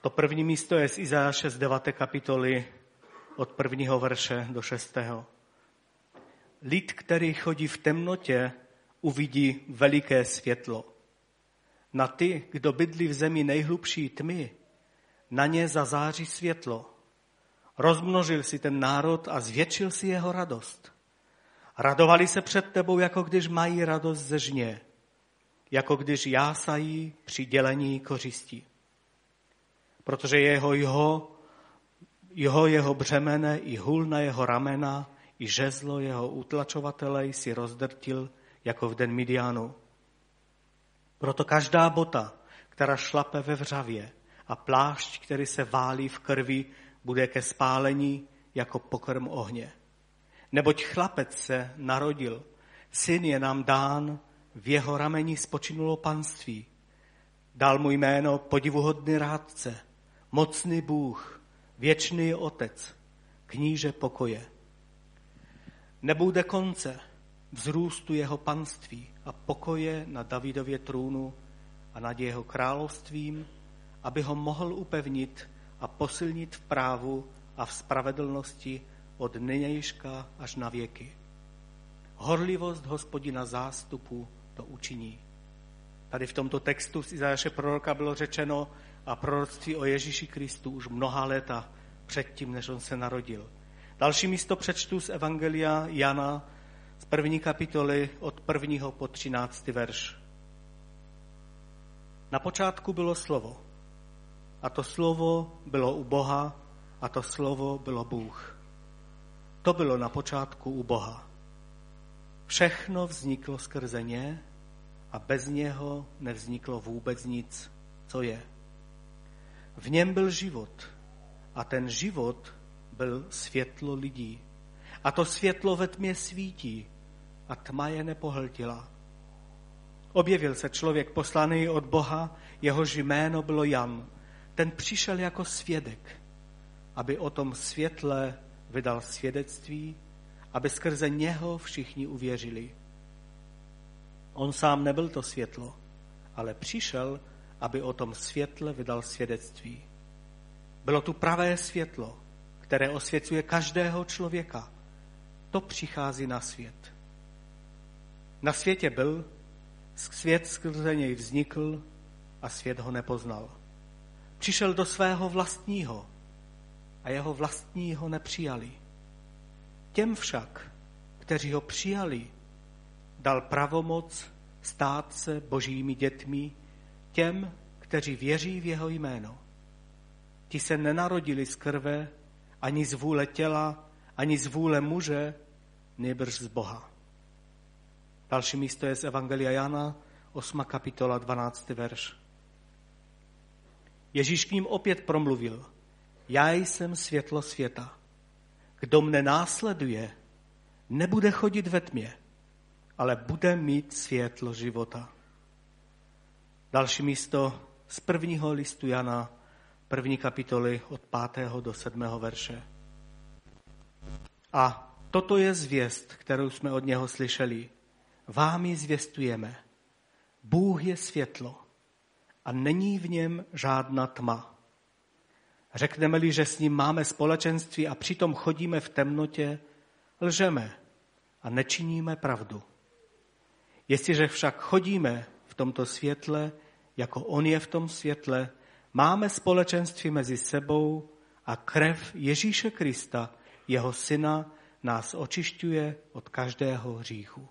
To první místo je z Izáše z 9. kapitoly od prvního verše do šestého. Lid, který chodí v temnotě, uvidí veliké světlo. Na ty, kdo bydlí v zemi nejhlubší tmy, na ně zazáří světlo. Rozmnožil si ten národ a zvětšil si jeho radost. Radovali se před tebou, jako když mají radost ze žně, jako když jásají při dělení kořistí. Protože jeho, jeho, jeho, jeho břemene i hůl na jeho ramena i žezlo jeho utlačovatele si rozdrtil jako v den Midianu. Proto každá bota, která šlape ve vřavě a plášť, který se válí v krvi, bude ke spálení jako pokrm ohně. Neboť chlapec se narodil, syn je nám dán, v jeho rameni spočinulo panství. Dal mu jméno podivuhodný rádce, mocný Bůh, věčný otec, kníže pokoje. Nebude konce vzrůstu jeho panství a pokoje na Davidově trůnu a nad jeho královstvím, aby ho mohl upevnit a posilnit v právu a v spravedlnosti od nynějška až na věky. Horlivost hospodina zástupu to učiní. Tady v tomto textu z Izajaše proroka bylo řečeno a proroctví o Ježíši Kristu už mnoha léta předtím, než on se narodil. Další místo přečtu z Evangelia Jana z první kapitoly od prvního po třináctý verš. Na počátku bylo slovo a to slovo bylo u Boha a to slovo bylo Bůh. To bylo na počátku u Boha. Všechno vzniklo skrze ně a bez něho nevzniklo vůbec nic, co je. V něm byl život a ten život byl světlo lidí. A to světlo ve tmě svítí a tma je nepohltila. Objevil se člověk poslaný od Boha, jehož jméno bylo Jan. Ten přišel jako svědek, aby o tom světle vydal svědectví, aby skrze něho všichni uvěřili. On sám nebyl to světlo, ale přišel, aby o tom světle vydal svědectví. Bylo tu pravé světlo, které osvěcuje každého člověka. To přichází na svět. Na světě byl, svět skrze něj vznikl a svět ho nepoznal. Přišel do svého vlastního a jeho vlastního nepřijali. Těm však, kteří ho přijali, dal pravomoc stát se božími dětmi těm, kteří věří v jeho jméno. Ti se nenarodili z krve, ani z vůle těla, ani z vůle muže, nebrž z Boha. Další místo je z Evangelia Jana, 8. kapitola, 12. verš. Ježíš k ním opět promluvil. Já jsem světlo světa. Kdo mne následuje, nebude chodit ve tmě, ale bude mít světlo života. Další místo z prvního listu Jana, první kapitoly od 5. do 7. verše. A toto je zvěst, kterou jsme od něho slyšeli. Vám ji zvěstujeme. Bůh je světlo a není v něm žádná tma. Řekneme-li, že s ním máme společenství a přitom chodíme v temnotě, lžeme a nečiníme pravdu. Jestliže však chodíme tomto světle, jako on je v tom světle, máme společenství mezi sebou a krev Ježíše Krista, jeho syna, nás očišťuje od každého hříchu.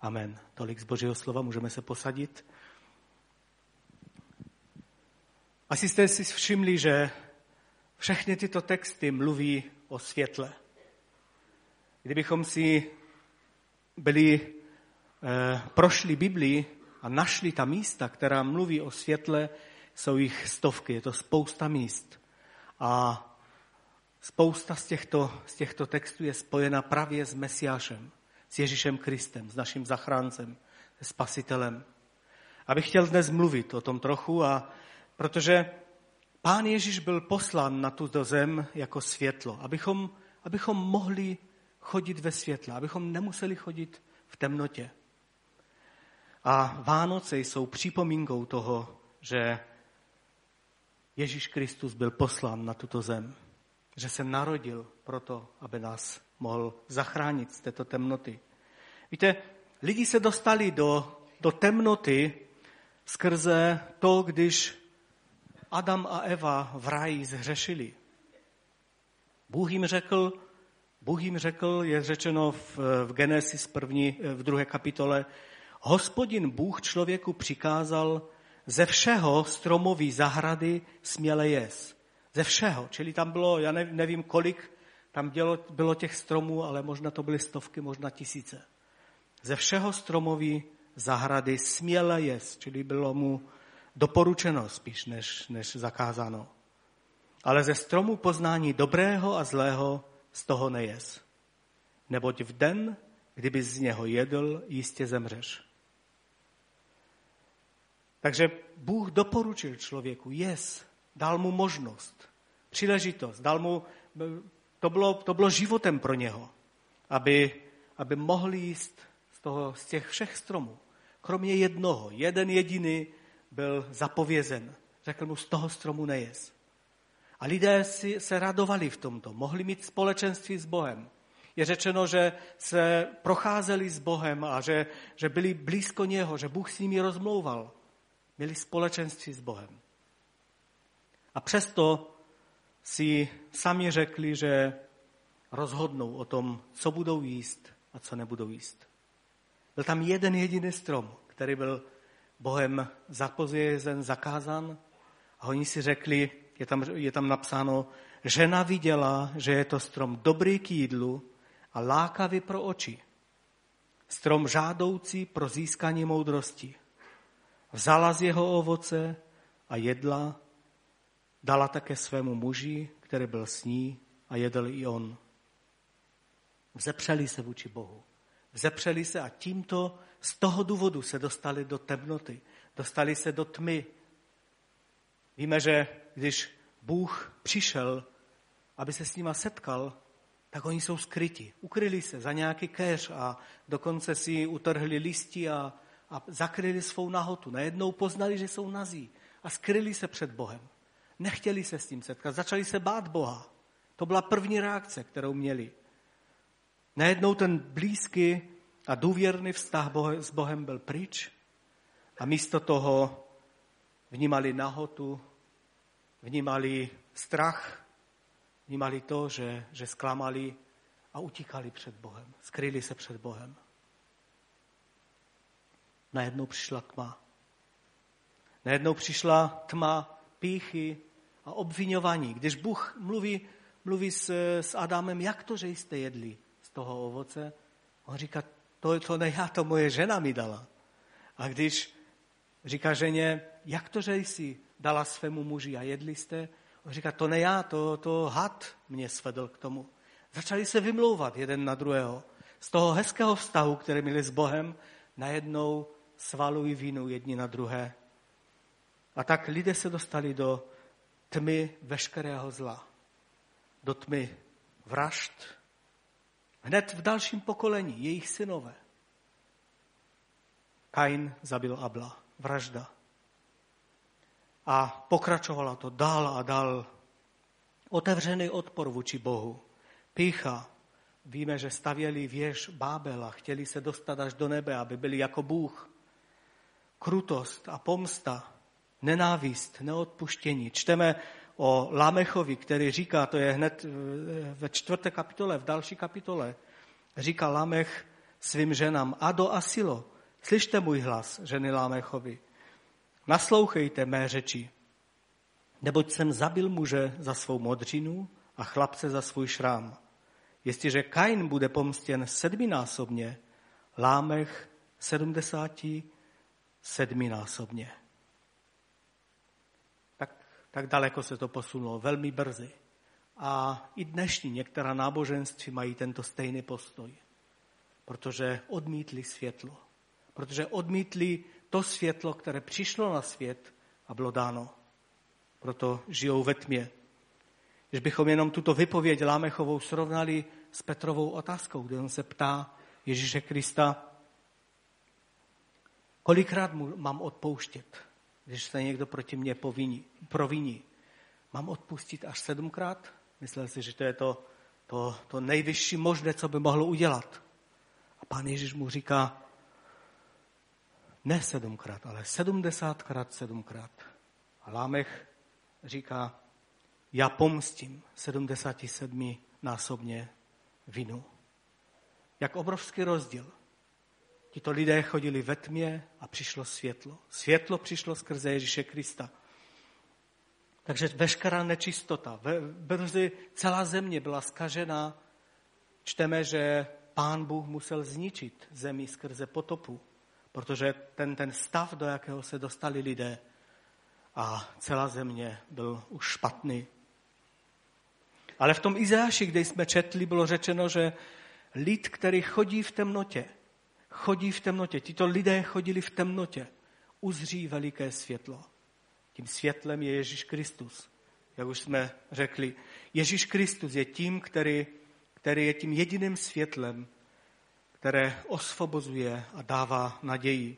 Amen. Tolik z Božího slova, můžeme se posadit. Asi jste si všimli, že všechny tyto texty mluví o světle. Kdybychom si byli, eh, prošli Biblii a našli ta místa, která mluví o světle, jsou jich stovky, je to spousta míst. A spousta z těchto, z těchto textů je spojena právě s Mesiášem, s Ježíšem Kristem, s naším zachráncem, s spasitelem. Abych chtěl dnes mluvit o tom trochu, a protože Pán Ježíš byl poslán na tuto zem jako světlo, abychom, abychom mohli chodit ve světle, abychom nemuseli chodit v temnotě. A Vánoce jsou připomínkou toho, že Ježíš Kristus byl poslán na tuto zem, že se narodil proto, aby nás mohl zachránit z této temnoty. Víte, lidi se dostali do, do temnoty skrze to, když Adam a Eva v ráji zhřešili. Bůh jim řekl, Bůh jim řekl, je řečeno v, v Genesis první, v druhé kapitole, hospodin Bůh člověku přikázal ze všeho stromový zahrady směle jes. Ze všeho, čili tam bylo, já nevím kolik, tam bylo, bylo těch stromů, ale možná to byly stovky, možná tisíce. Ze všeho stromový zahrady směle jes, čili bylo mu doporučeno spíš než, než zakázáno. Ale ze stromu poznání dobrého a zlého z toho nejes. Neboť v den, kdyby z něho jedl, jistě zemřeš. Takže Bůh doporučil člověku, jes, dal mu možnost, příležitost, dal mu, to bylo, to bylo životem pro něho, aby, aby mohl jíst z, toho, z těch všech stromů. Kromě jednoho, jeden jediný byl zapovězen. Řekl mu, z toho stromu nejes. A lidé si, se radovali v tomto, mohli mít společenství s Bohem. Je řečeno, že se procházeli s Bohem a že, že byli blízko něho, že Bůh s nimi rozmlouval. Měli společenství s Bohem. A přesto si sami řekli, že rozhodnou o tom, co budou jíst a co nebudou jíst. Byl tam jeden jediný strom, který byl Bohem zapovězen, zakázán. A oni si řekli, je tam, je tam napsáno, žena viděla, že je to strom dobrý k jídlu a lákavý pro oči. Strom žádoucí pro získání moudrosti. Vzala z jeho ovoce a jedla, dala také svému muži, který byl s ní a jedl i on. Vzepřeli se vůči Bohu. Vzepřeli se a tímto z toho důvodu se dostali do temnoty, dostali se do tmy. Víme, že když Bůh přišel, aby se s nima setkal, tak oni jsou skryti. Ukryli se za nějaký keř a dokonce si utrhli listi a, a zakryli svou nahotu. Najednou poznali, že jsou nazí a skryli se před Bohem. Nechtěli se s tím setkat, začali se bát Boha. To byla první reakce, kterou měli. Najednou ten blízký a důvěrný vztah s Bohem byl pryč a místo toho vnímali nahotu, vnímali strach, vnímali to, že, že zklamali a utíkali před Bohem, skryli se před Bohem. Najednou přišla tma. Najednou přišla tma píchy a obvinování. Když Bůh mluví, mluví s, s Adamem, jak to, že jste jedli z toho ovoce, on říká, to, to ne já, to moje žena mi dala. A když říká ženě, jak to, že jsi dala svému muži a jedli jste, on říká, to ne já, to, to had mě svedl k tomu. Začali se vymlouvat jeden na druhého. Z toho hezkého vztahu, který měli s Bohem, najednou svalují vínu jedni na druhé. A tak lidé se dostali do tmy veškerého zla. Do tmy vražd, Hned v dalším pokolení, jejich synové. Kain zabil Abla, vražda. A pokračovalo to dál a dál. Otevřený odpor vůči Bohu, pícha. Víme, že stavěli věž Bábela, chtěli se dostat až do nebe, aby byli jako Bůh. Krutost a pomsta, nenávist, neodpuštění. Čteme o Lamechovi, který říká, to je hned ve čtvrté kapitole, v další kapitole, říká Lamech svým ženám, a Silo, slyšte můj hlas, ženy Lamechovi, naslouchejte mé řeči, neboť jsem zabil muže za svou modřinu a chlapce za svůj šrám. Jestliže Kain bude pomstěn sedminásobně, Lámech sedmdesáti sedminásobně tak daleko se to posunulo, velmi brzy. A i dnešní některá náboženství mají tento stejný postoj, protože odmítli světlo. Protože odmítli to světlo, které přišlo na svět a bylo dáno. Proto žijou ve tmě. Když bychom jenom tuto vypověď Lámechovou srovnali s Petrovou otázkou, kde on se ptá Ježíše Krista, kolikrát mu mám odpouštět? když se někdo proti mně poviní, proviní. mám odpustit až sedmkrát? Myslel si, že to je to, to, to nejvyšší možné, co by mohlo udělat. A pán Ježíš mu říká, ne sedmkrát, ale sedmdesátkrát sedmkrát. A Lámech říká, já pomstím 77 násobně vinu. Jak obrovský rozdíl. Tito lidé chodili ve tmě a přišlo světlo. Světlo přišlo skrze Ježíše Krista. Takže veškerá nečistota, brzy celá země byla skažená. Čteme, že pán Bůh musel zničit zemi skrze potopu, protože ten, ten stav, do jakého se dostali lidé a celá země byl už špatný. Ale v tom Izáši, kde jsme četli, bylo řečeno, že lid, který chodí v temnotě, chodí v temnotě, tito lidé chodili v temnotě, uzří veliké světlo. Tím světlem je Ježíš Kristus. Jak už jsme řekli, Ježíš Kristus je tím, který, který je tím jediným světlem, které osvobozuje a dává naději.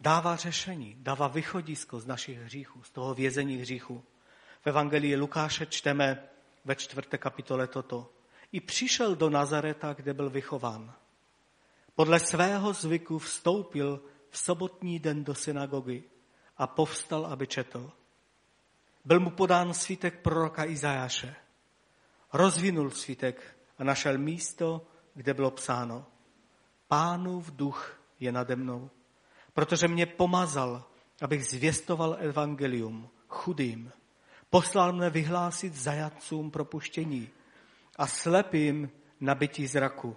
Dává řešení, dává vychodisko z našich hříchů, z toho vězení hříchu. V Evangelii Lukáše čteme ve čtvrté kapitole toto. I přišel do Nazareta, kde byl vychován. Podle svého zvyku vstoupil v sobotní den do synagogy a povstal, aby četl. Byl mu podán svítek proroka Izajáše. Rozvinul svítek a našel místo, kde bylo psáno. Pánův duch je nade mnou, protože mě pomazal, abych zvěstoval evangelium chudým. Poslal mne vyhlásit zajatcům propuštění a slepým nabití zraku.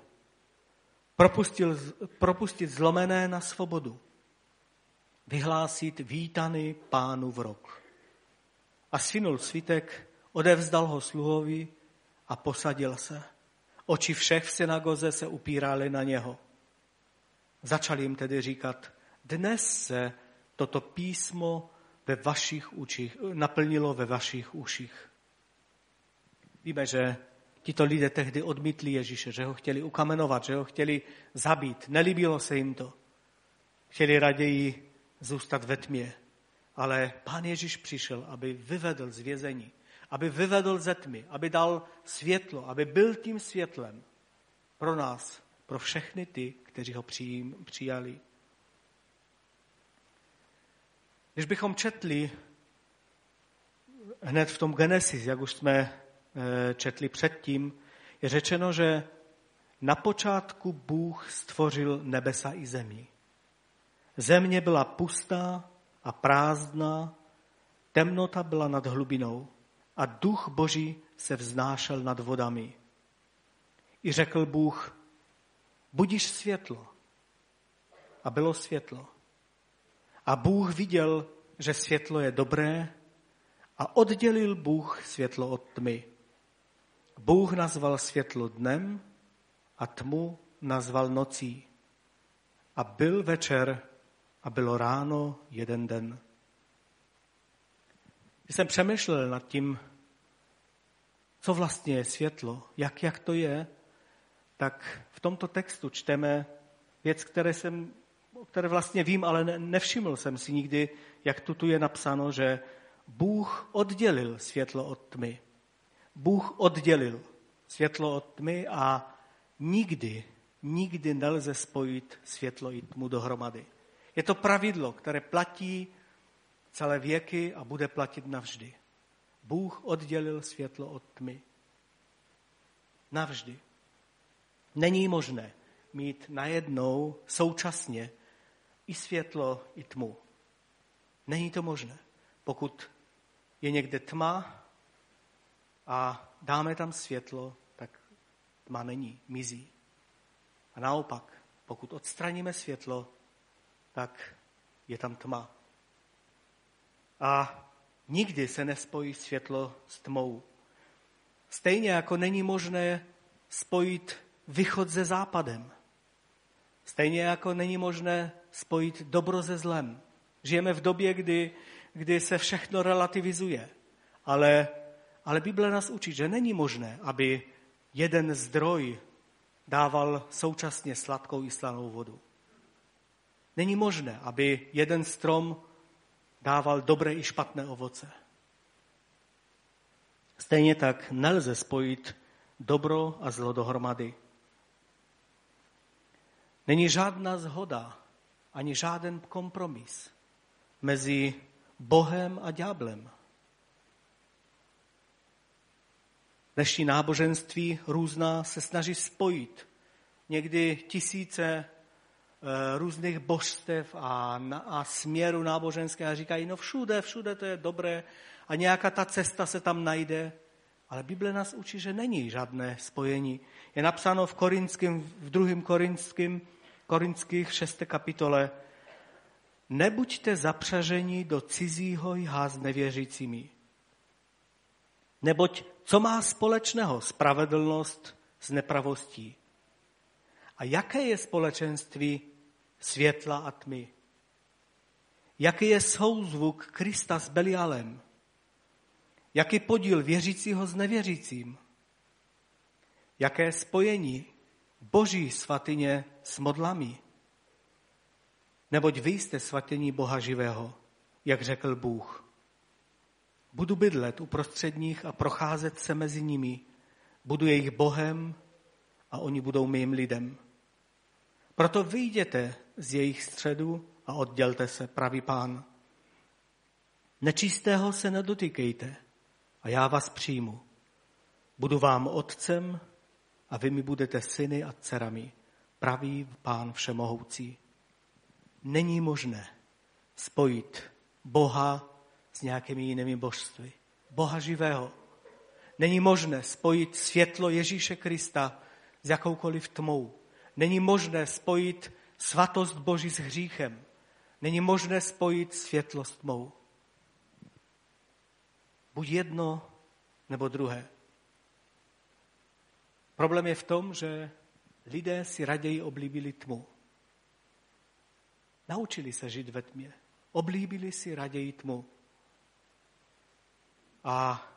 Propustil, propustit zlomené na svobodu. Vyhlásit vítaný pánu v rok. A svinul svitek, odevzdal ho sluhovi a posadil se. Oči všech v synagoze se upírali na něho. Začali jim tedy říkat, dnes se toto písmo ve vašich učích, naplnilo ve vašich uších. Víme, že tito lidé tehdy odmítli Ježíše, že ho chtěli ukamenovat, že ho chtěli zabít. Nelíbilo se jim to. Chtěli raději zůstat ve tmě. Ale pán Ježíš přišel, aby vyvedl z vězení, aby vyvedl ze tmy, aby dal světlo, aby byl tím světlem pro nás, pro všechny ty, kteří ho přijali. Když bychom četli hned v tom Genesis, jak už jsme četli předtím, je řečeno, že na počátku Bůh stvořil nebesa i zemi. Země byla pustá a prázdná, temnota byla nad hlubinou a duch Boží se vznášel nad vodami. I řekl Bůh, budíš světlo. A bylo světlo. A Bůh viděl, že světlo je dobré a oddělil Bůh světlo od tmy. Bůh nazval světlo dnem a tmu nazval nocí. A byl večer a bylo ráno jeden den. Když jsem přemýšlel nad tím, co vlastně je světlo, jak, jak to je, tak v tomto textu čteme věc, které jsem o které vlastně vím, ale nevšiml jsem si nikdy, jak tu, tu je napsáno, že Bůh oddělil světlo od tmy. Bůh oddělil světlo od tmy a nikdy, nikdy nelze spojit světlo i tmu dohromady. Je to pravidlo, které platí celé věky a bude platit navždy. Bůh oddělil světlo od tmy. Navždy. Není možné mít najednou současně i světlo, i tmu. Není to možné. Pokud je někde tma a dáme tam světlo, tak tma není, mizí. A naopak, pokud odstraníme světlo, tak je tam tma. A nikdy se nespojí světlo s tmou. Stejně jako není možné spojit východ se západem. Stejně jako není možné spojit dobro se zlem. Žijeme v době, kdy, kdy se všechno relativizuje. Ale, ale Bible nás učí, že není možné, aby jeden zdroj dával současně sladkou i slanou vodu. Není možné, aby jeden strom dával dobré i špatné ovoce. Stejně tak nelze spojit dobro a zlo dohromady. Není žádná zhoda ani žádný kompromis mezi Bohem a ďáblem. Dnešní náboženství různá se snaží spojit někdy tisíce eh, různých božstev a, a směru náboženské a říkají, no všude, všude to je dobré a nějaká ta cesta se tam najde. Ale Bible nás učí, že není žádné spojení. Je napsáno v korinském, v druhém korinském, korinských šesté kapitole, nebuďte zapřaženi do cizího jhá s nevěřícími. Neboť co má společného spravedlnost s nepravostí? A jaké je společenství světla a tmy? Jaký je souzvuk Krista s Belialem? Jaký podíl věřícího s nevěřícím? Jaké spojení boží svatyně s modlami? Neboť vy jste svatyní Boha živého, jak řekl Bůh. Budu bydlet uprostřed nich a procházet se mezi nimi. Budu jejich Bohem a oni budou mým lidem. Proto vyjděte z jejich středu a oddělte se, pravý pán. Nečistého se nedotýkejte a já vás přijmu. Budu vám otcem a vy mi budete syny a dcerami, pravý pán všemohoucí. Není možné spojit Boha s nějakými jinými božstvy. Boha živého. Není možné spojit světlo Ježíše Krista s jakoukoliv tmou. Není možné spojit svatost Boží s hříchem. Není možné spojit světlo s tmou. Buď jedno nebo druhé. Problém je v tom, že lidé si raději oblíbili tmu. Naučili se žít ve tmě. Oblíbili si raději tmu. A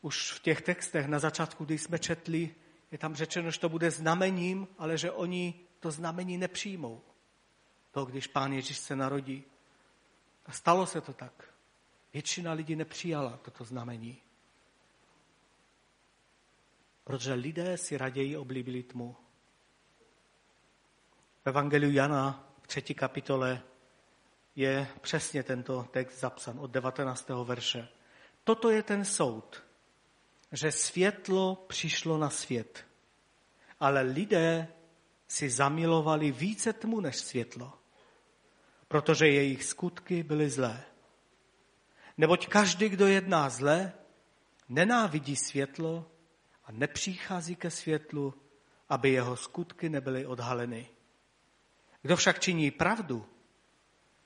už v těch textech na začátku, kdy jsme četli, je tam řečeno, že to bude znamením, ale že oni to znamení nepřijmou. To, když pán Ježíš se narodí. A stalo se to tak. Většina lidí nepřijala toto znamení. Protože lidé si raději oblíbili tmu. V Evangeliu Jana v třetí kapitole je přesně tento text zapsan od 19. verše. Toto je ten soud, že světlo přišlo na svět, ale lidé si zamilovali více tmu než světlo, protože jejich skutky byly zlé. Neboť každý, kdo jedná zlé, nenávidí světlo a nepřichází ke světlu, aby jeho skutky nebyly odhaleny. Kdo však činí pravdu,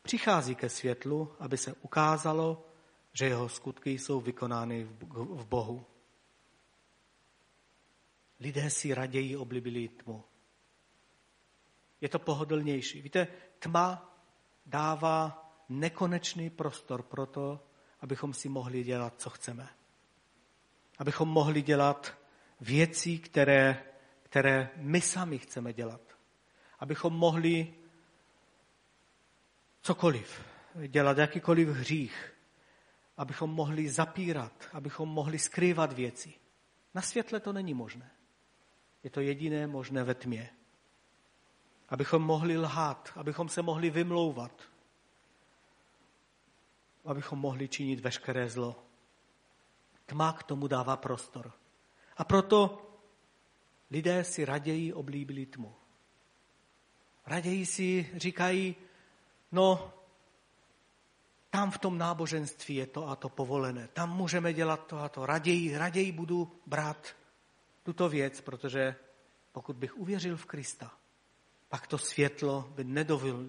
přichází ke světlu, aby se ukázalo, že jeho skutky jsou vykonány v Bohu. Lidé si raději oblíbili tmu. Je to pohodlnější. Víte, tma dává nekonečný prostor pro to, abychom si mohli dělat, co chceme. Abychom mohli dělat věci, které, které my sami chceme dělat. Abychom mohli cokoliv, dělat jakýkoliv hřích, abychom mohli zapírat, abychom mohli skrývat věci. Na světle to není možné. Je to jediné možné ve tmě. Abychom mohli lhát, abychom se mohli vymlouvat, abychom mohli činit veškeré zlo. Tma k tomu dává prostor. A proto lidé si raději oblíbili tmu. Raději si říkají, no, tam v tom náboženství je to a to povolené, tam můžeme dělat to a to. Raději, raději budu brát tuto věc, protože pokud bych uvěřil v Krista, pak to světlo by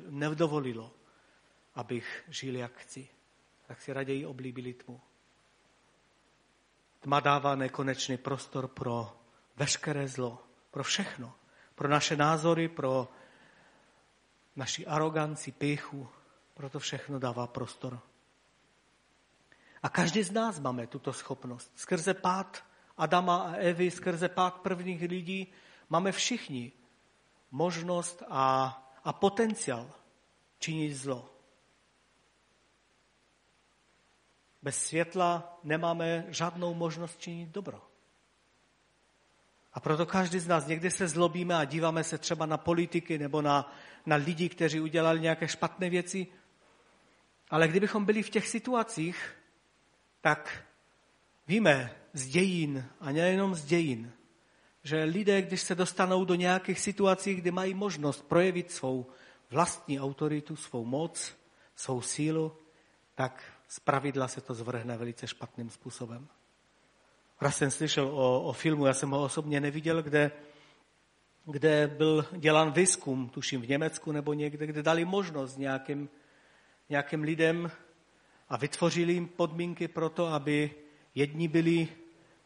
nedovolilo, abych žil jak chci. Tak si raději oblíbili tmu. Tma dává nekonečný prostor pro veškeré zlo, pro všechno. Pro naše názory, pro naši aroganci, píchu, proto všechno dává prostor. A každý z nás máme tuto schopnost. Skrze pád Adama a Evy, skrze pád prvních lidí, máme všichni možnost a, a potenciál činit zlo. Bez světla nemáme žádnou možnost činit dobro. A proto každý z nás někdy se zlobíme a díváme se třeba na politiky nebo na, na lidi, kteří udělali nějaké špatné věci. Ale kdybychom byli v těch situacích, tak víme z dějin, a nejenom z dějin, že lidé, když se dostanou do nějakých situací, kdy mají možnost projevit svou vlastní autoritu, svou moc, svou sílu, tak z pravidla se to zvrhne velice špatným způsobem. Raz jsem slyšel o, o filmu, já jsem ho osobně neviděl, kde, kde byl dělán výzkum, tuším v Německu nebo někde, kde dali možnost nějakým, nějakým lidem a vytvořili jim podmínky pro to, aby jedni byli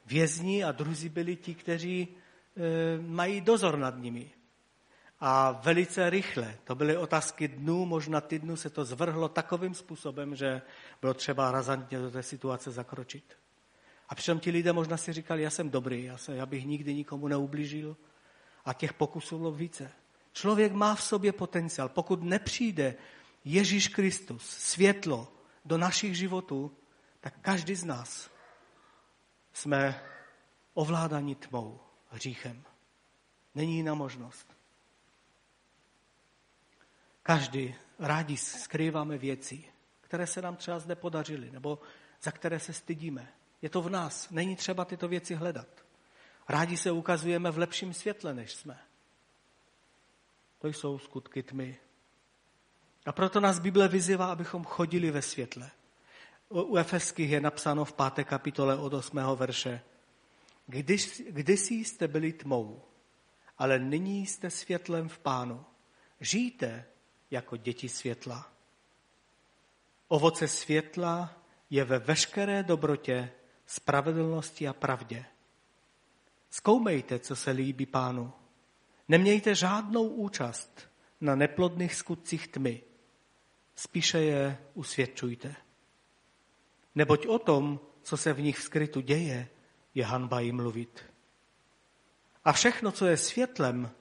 vězni a druzí byli ti, kteří e, mají dozor nad nimi. A velice rychle, to byly otázky dnů, možná týdnu, se to zvrhlo takovým způsobem, že bylo třeba razantně do té situace zakročit. A přitom ti lidé možná si říkali, já jsem dobrý, já, se, já bych nikdy nikomu neublížil. A těch pokusů bylo více. Člověk má v sobě potenciál. Pokud nepřijde Ježíš Kristus, světlo do našich životů, tak každý z nás jsme ovládáni tmou, hříchem. Není jiná možnost. Každý rádi skrýváme věci, které se nám třeba zde podařily, nebo za které se stydíme. Je to v nás. Není třeba tyto věci hledat. Rádi se ukazujeme v lepším světle, než jsme. To jsou skutky tmy. A proto nás Bible vyzývá, abychom chodili ve světle. U Efeských je napsáno v páté kapitole od 8. verše. Když, kdysi jste byli tmou, ale nyní jste světlem v pánu. Žijte jako děti světla. Ovoce světla je ve veškeré dobrotě, spravedlnosti a pravdě. Zkoumejte, co se líbí pánu. Nemějte žádnou účast na neplodných skutcích tmy. Spíše je usvědčujte. Neboť o tom, co se v nich skrytu děje, je hanba jim mluvit. A všechno, co je světlem,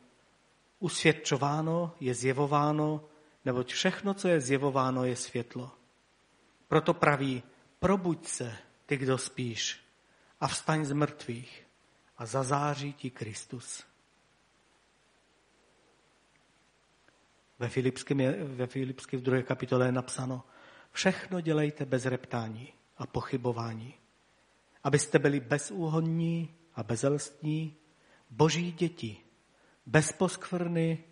usvědčováno, je zjevováno, neboť všechno, co je zjevováno, je světlo. Proto praví, probuď se, ty, kdo spíš, a vstaň z mrtvých a zazáří ti Kristus. Ve Filipském, ve Filipském v druhé kapitole je napsáno, všechno dělejte bez reptání a pochybování, abyste byli bezúhonní a bezelstní, boží děti, bez poskvrny,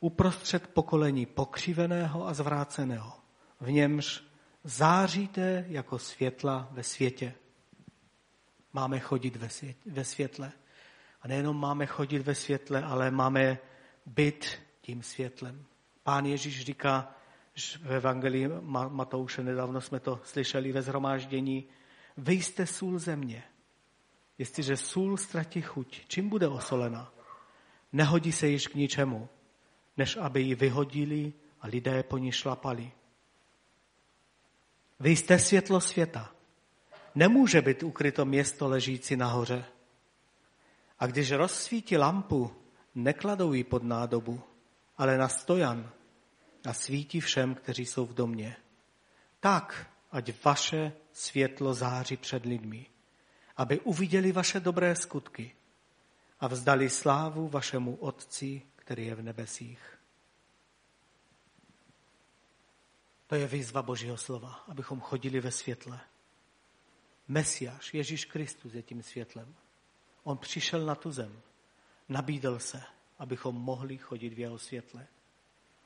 uprostřed pokolení pokřiveného a zvráceného, v němž záříte jako světla ve světě. Máme chodit ve světle. A nejenom máme chodit ve světle, ale máme být tím světlem. Pán Ježíš říká v Evangelii Matouše, nedávno jsme to slyšeli ve zhromáždění, vy jste sůl země. Jestliže sůl ztratí chuť, čím bude osolena? Nehodí se již k ničemu, než aby ji vyhodili a lidé po ní šlapali. Vy jste světlo světa. Nemůže být ukryto město ležící nahoře. A když rozsvítí lampu, nekladou ji pod nádobu, ale na stojan a svítí všem, kteří jsou v domě. Tak, ať vaše světlo září před lidmi, aby uviděli vaše dobré skutky a vzdali slávu vašemu Otci, který je v nebesích. To je výzva Božího slova, abychom chodili ve světle. Mesiáš, Ježíš Kristus je tím světlem. On přišel na tu zem, nabídl se, abychom mohli chodit v jeho světle.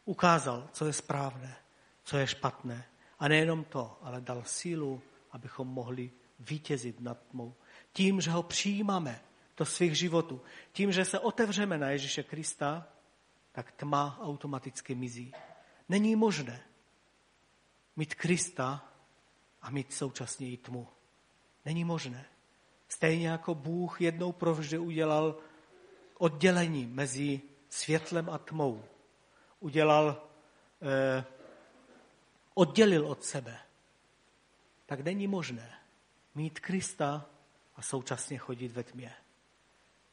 Ukázal, co je správné, co je špatné. A nejenom to, ale dal sílu, abychom mohli vítězit nad tmou. Tím, že ho přijímáme do svých životů, tím, že se otevřeme na Ježíše Krista, tak tma automaticky mizí. Není možné, mít Krista a mít současně i tmu. Není možné. Stejně jako Bůh jednou provždy udělal oddělení mezi světlem a tmou. Udělal, eh, oddělil od sebe. Tak není možné mít Krista a současně chodit ve tmě.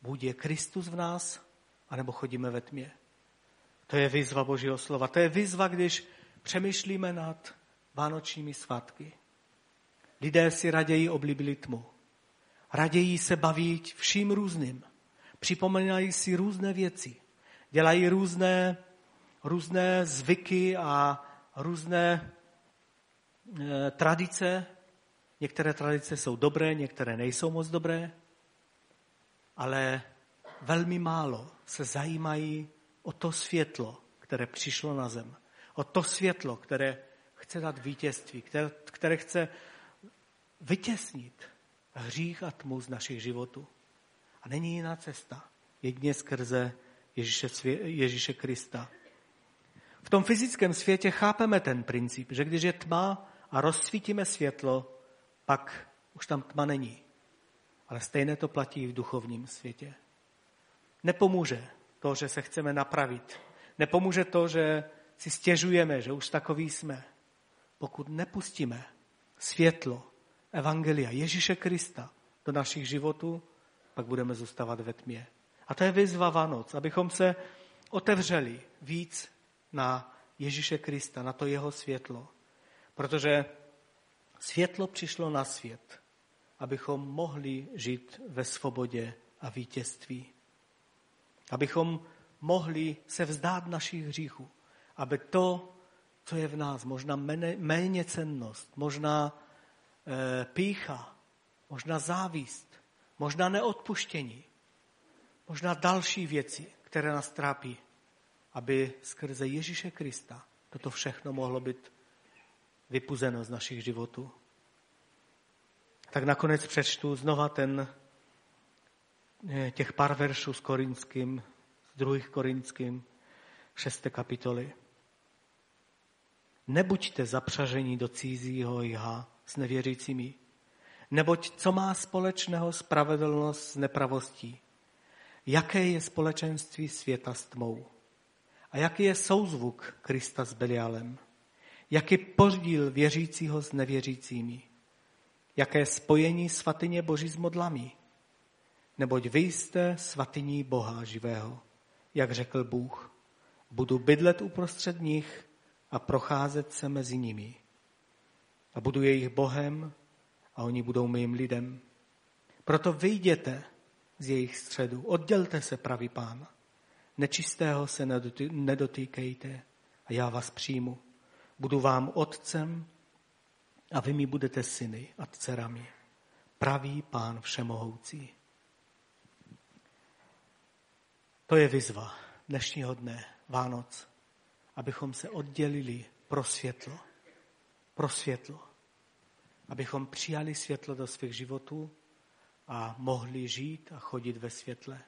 Buď je Kristus v nás, anebo chodíme ve tmě. To je výzva Božího slova. To je výzva, když přemýšlíme nad vánočními svátky. lidé si raději oblíbili tmu. Raději se baví vším různým. Připomínají si různé věci. Dělají různé, různé zvyky a různé e, tradice. Některé tradice jsou dobré, některé nejsou moc dobré, ale velmi málo se zajímají o to světlo, které přišlo na zem. O to světlo, které chce dát vítězství, které, které chce vytěsnit hřích a tmu z našich životů. Není jiná cesta, jedině skrze Ježíše, Ježíše Krista. V tom fyzickém světě chápeme ten princip, že když je tma a rozsvítíme světlo, pak už tam tma není. Ale stejné to platí v duchovním světě. Nepomůže to, že se chceme napravit. Nepomůže to, že si stěžujeme, že už takový jsme. Pokud nepustíme světlo Evangelia Ježíše Krista do našich životů, pak budeme zůstávat ve tmě. A to je vyzva Vánoc, abychom se otevřeli víc na Ježíše Krista, na to jeho světlo. Protože světlo přišlo na svět, abychom mohli žít ve svobodě a vítězství. Abychom mohli se vzdát našich hříchů. Aby to, co je v nás, možná méně cennost, možná e, pícha, možná závist, možná neodpuštění, možná další věci, které nás trápí, aby skrze Ježíše Krista toto všechno mohlo být vypuzeno z našich životů. Tak nakonec přečtu znova ten, eh, těch pár veršů s Korinským, z druhých Korinským, šesté kapitoly. Nebuďte zapřažení do cizího jha s nevěřícími, neboť co má společného spravedlnost s nepravostí? Jaké je společenství světa s tmou? A jaký je souzvuk Krista s Beliálem? Jaký podíl věřícího s nevěřícími? Jaké spojení svatyně Boží s modlami? Neboť vy jste svatyní Boha živého, jak řekl Bůh. Budu bydlet uprostřed nich a procházet se mezi nimi. A budu jejich Bohem a oni budou mým lidem. Proto vyjděte z jejich středu, oddělte se, pravý pán. Nečistého se nedotýkejte a já vás přijmu. Budu vám otcem a vy mi budete syny a dcerami. Pravý pán všemohoucí. To je vyzva dnešního dne, Vánoc, abychom se oddělili pro světlo. Pro světlo. Abychom přijali světlo do svých životů a mohli žít a chodit ve světle.